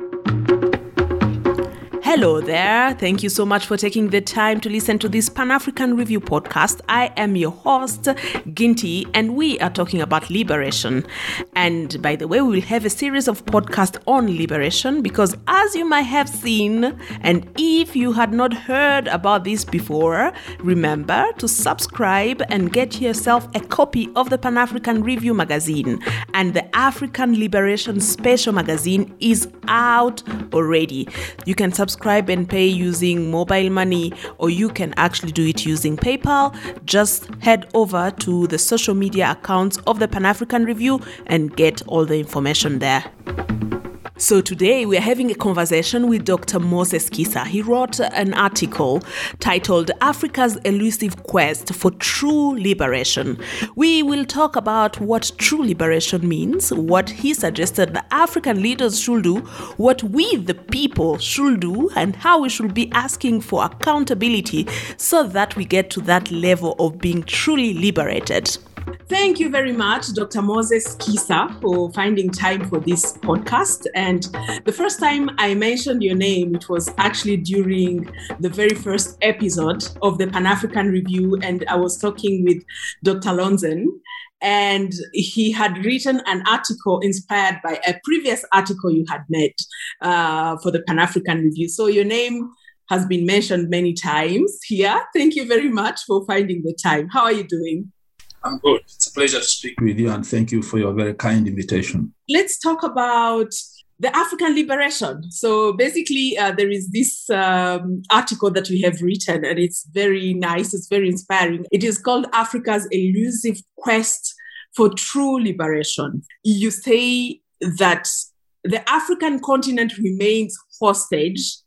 thank you. Hello there. Thank you so much for taking the time to listen to this Pan African Review podcast. I am your host, Ginty, and we are talking about liberation. And by the way, we will have a series of podcasts on liberation because, as you might have seen, and if you had not heard about this before, remember to subscribe and get yourself a copy of the Pan African Review magazine. And the African Liberation Special magazine is out already. You can subscribe subscribe and pay using mobile money, or you can actually do it using PayPal. Just head over to the social media accounts of the Pan African Review and get all the information there. So today we are having a conversation with Dr. Moses Khisa. He wrote an article titled Africa's Elusive Quest for True Liberation. We will talk about what true liberation means, what he suggested the African leaders should do, what we the people should do, and how we should be asking for accountability so that we get to that level of being truly liberated. Thank you very much, Dr. Moses Khisa, for finding time for this podcast. And the first time I mentioned your name, it was actually during the very first episode of the Pan African Review. And I was talking with Dr. Lonzen, and he had written an article inspired by a previous article you had made uh, for the Pan African Review. So your name has been mentioned many times here. Thank you very much for finding the time. How are you doing? I'm good. It's a pleasure to speak with you and thank you for your very kind invitation. Let's talk about the African liberation. So basically, uh, there is this um, article that we have written, and it's very nice, it's very inspiring. It is called Africa's Elusive Quest for True Liberation. You say that the African continent remains hostage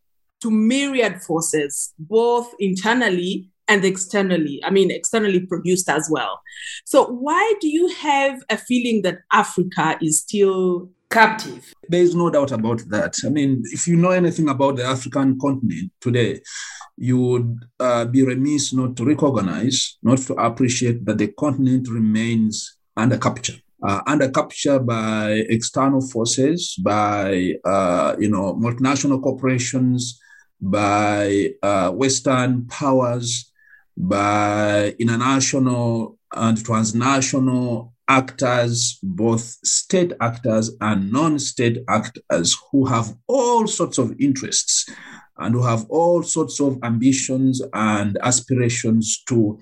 to myriad forces, both internally and externally, I mean, externally produced as well. So, why do you have a feeling that Africa is still captive? There's no doubt about that. I mean, if you know anything about the African continent today, you would uh, be remiss not to recognize, not to appreciate that the continent remains under capture. Uh, under capture by external forces, by uh, you know multinational corporations, by uh, Western powers, by international and transnational actors, both state actors and non state actors, who have all sorts of interests and who have all sorts of ambitions and aspirations to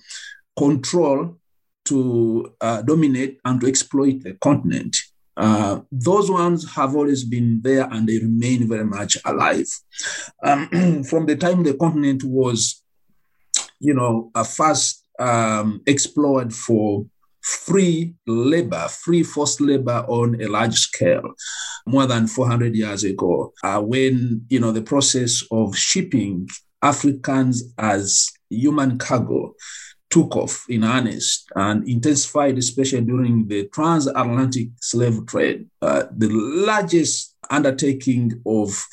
control, to uh, dominate, and to exploit the continent. Uh, those ones have always been there and they remain very much alive. Um, from the time the continent was you know, a first um, explored for free labor, free forced labor on a large scale, more than 400 years ago, uh, when, you know, the process of shipping Africans as human cargo took off in earnest and intensified, especially during the transatlantic slave trade, uh, the largest undertaking of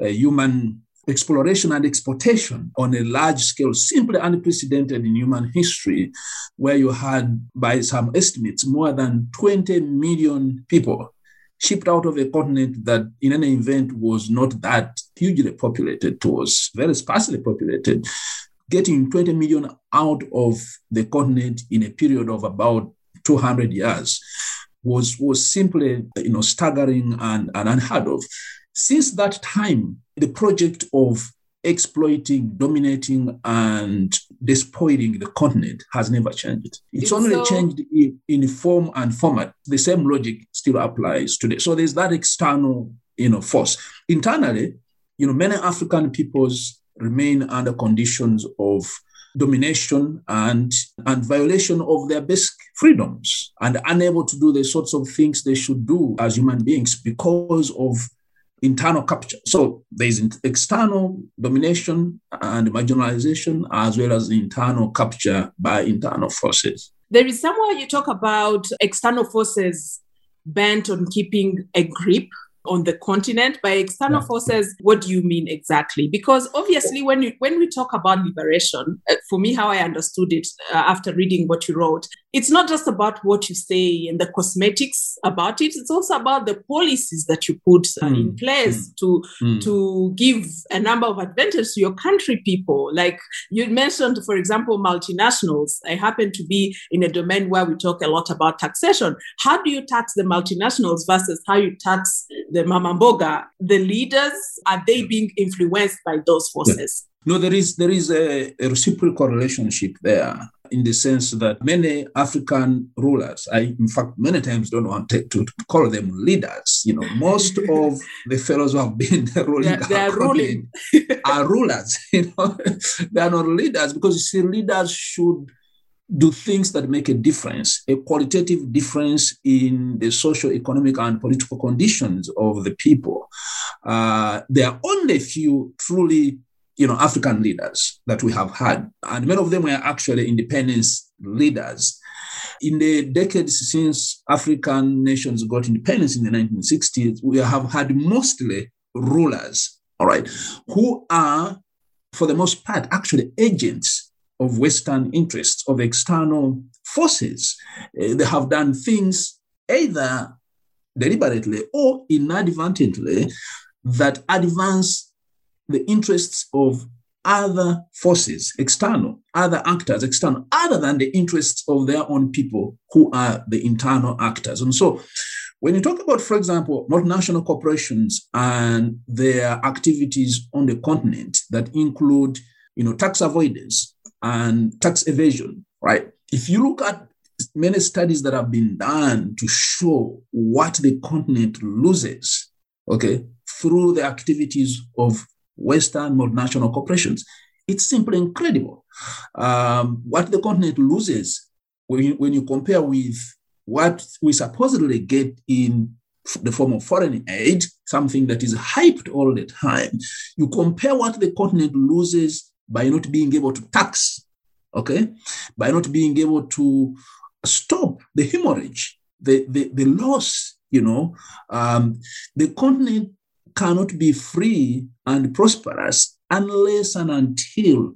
uh, human exploration and exportation on a large scale, simply unprecedented in human history, where you had, by some estimates, more than 20 million people shipped out of a continent that, in any event, was not that hugely populated, it was very sparsely populated. Getting 20 million out of the continent in a period of about 200 years was, was simply you know, staggering and, and unheard of. Since that time, the project of exploiting, dominating, and despoiling the continent has never changed. It's, it's only so... changed in, in, form and format. The same logic still applies today. So there's that external, you know, force. Internally, you know, many African peoples remain under conditions of domination and, and violation of their basic freedoms and unable to do the sorts of things they should do as human beings because of internal capture. So there's external domination and marginalization, as well as internal capture by internal forces. There is somewhere you talk about external forces bent on keeping a grip on the continent by external yeah. forces what do you mean exactly because obviously when you when we talk about liberation uh, for me, how I understood it uh, after reading what you wrote, it's not just about what you say and the cosmetics about it. It's also about the policies that you put uh, mm. in place mm. to mm. to give a number of advantages to your country people. Like you mentioned, for example, multinationals. I happen to be in a domain where we talk a lot about taxation. How do you tax the multinationals versus how you tax the mamamboga? The leaders are they being influenced by those forces? Yeah. No, there is there is a, a reciprocal relationship there in the sense that many African rulers, I in fact many times don't want to, to call them leaders. You know, most of the fellows who have been ruling, they, they are, ruling. are rulers. You know, they are not leaders because you see, leaders should do things that make a difference, a qualitative difference in the social, economic, and political conditions of the people. Uh, there are only a few truly you know, African leaders that we have had. And many of them were actually independence leaders. In the decades since African nations got independence in the 1960s, we have had mostly rulers, all right, who are, for the most part, actually agents of Western interests, of external forces. Uh, they have done things either deliberately or inadvertently that advance the interests of other forces, external, other actors, external, other than the interests of their own people who are the internal actors. And so when you talk about, for example, multinational corporations and their activities on the continent that include, you know, tax avoidance and tax evasion, right? If you look at many studies that have been done to show what the continent loses, okay, through the activities of Western multinational corporations. It's simply incredible. Um, what the continent loses when you, when you compare with what we supposedly get in the form of foreign aid, something that is hyped all the time. You compare what the continent loses by not being able to tax, okay, by not being able to stop the hemorrhage, the, the, the loss, you know. Um, the continent cannot be free and prosperous unless and until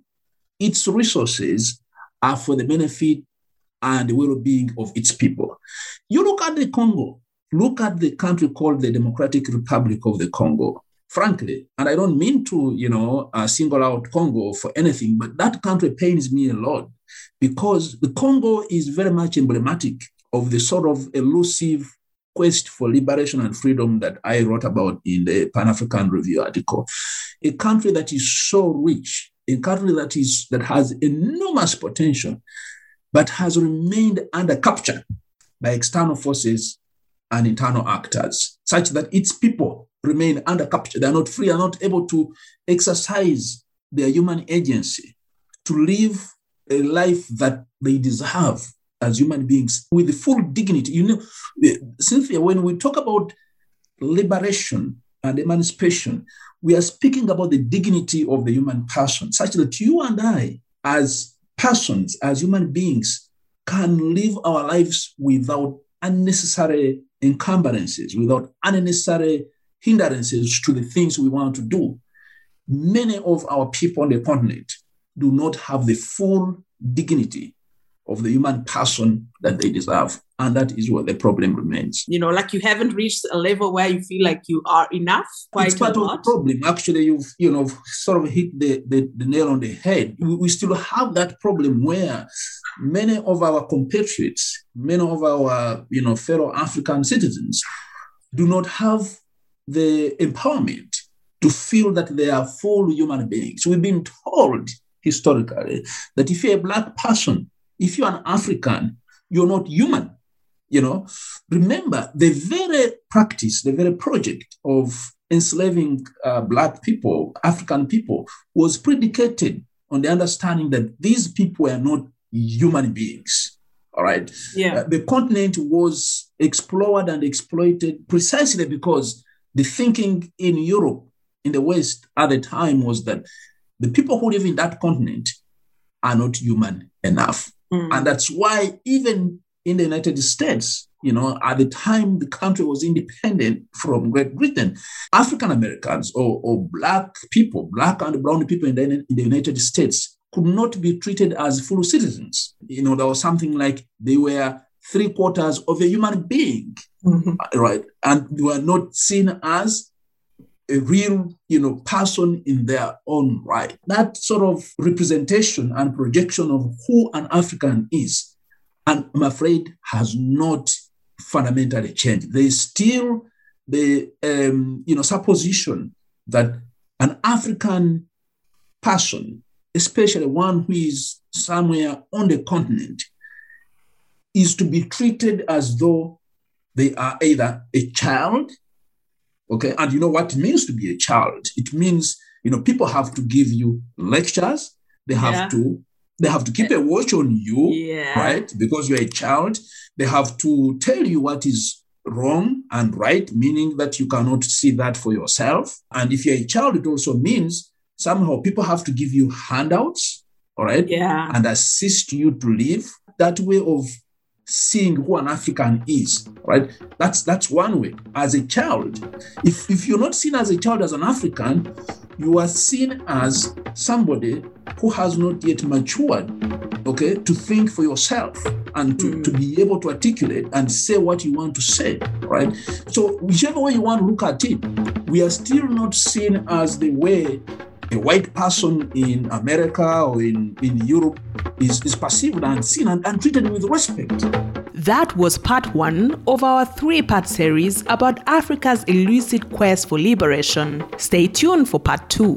its resources are for the benefit and the well-being of its people. You look at the Congo, look at the country called the Democratic Republic of the Congo. Frankly, and I don't mean to, you know, uh, single out Congo for anything, but that country pains me a lot because the Congo is very much emblematic of the sort of elusive quest for liberation and freedom that I wrote about in the Pan African Review article. A country that is so rich, a country that is that has enormous potential, but has remained under capture by external forces and internal actors, such that its people remain under capture. They are not free, are not able to exercise their human agency, to live a life that they deserve as human beings with full dignity. You know, Cynthia, when we talk about liberation and emancipation, we are speaking about the dignity of the human person, such that you and I, as persons, as human beings, can live our lives without unnecessary encumbrances, without unnecessary hindrances to the things we want to do. Many of our people on the continent do not have the full dignity of the human person that they deserve. And that is where the problem remains. You know, like you haven't reached a level where you feel like you are enough. Quite it's part of the problem. Actually, you've you know sort of hit the, the, the nail on the head. We, we still have that problem where many of our compatriots, many of our you know fellow African citizens do not have the empowerment to feel that they are full human beings. We've been told historically that if you're a black person, if you're an African, you're not human. You know, remember the very practice, the very project of enslaving uh, Black people, African people, was predicated on the understanding that these people were not human beings. All right. Yeah. Uh, the continent was explored and exploited precisely because the thinking in Europe, in the West at the time, was that the people who live in that continent are not human enough. Mm. And that's why even in the United States, you know, at the time the country was independent from Great Britain, African Americans or, or black people, black and brown people in the, in the United States could not be treated as full citizens. You know, there was something like they were three quarters of a human being, mm-hmm. right? And they were not seen as a real, you know, person in their own right. That sort of representation and projection of who an African is, and I'm afraid has not fundamentally changed. There is still the, um, you know, supposition that an African person, especially one who is somewhere on the continent, is to be treated as though they are either a child, okay, and you know what it means to be a child. It means you know people have to give you lectures. They have yeah. to they have to keep a watch on you, yeah. right? Because you're a child. They have to tell you what is wrong and right, meaning that you cannot see that for yourself. And if you're a child, it also means somehow people have to give you handouts, all right? Yeah. And assist you to live. That way of seeing who an African is, right? That's that's one way. As a child, if, if you're not seen as a child as an African, you are seen as somebody who has not yet matured, okay, to think for yourself and to, mm. to be able to articulate and say what you want to say, right? So whichever way you want to look at it, we are still not seen as the way a white person in America or in, in Europe is, is perceived and seen and, and treated with respect. That was part one of our three part series about Africa's elusive quest for liberation. Stay tuned for part two.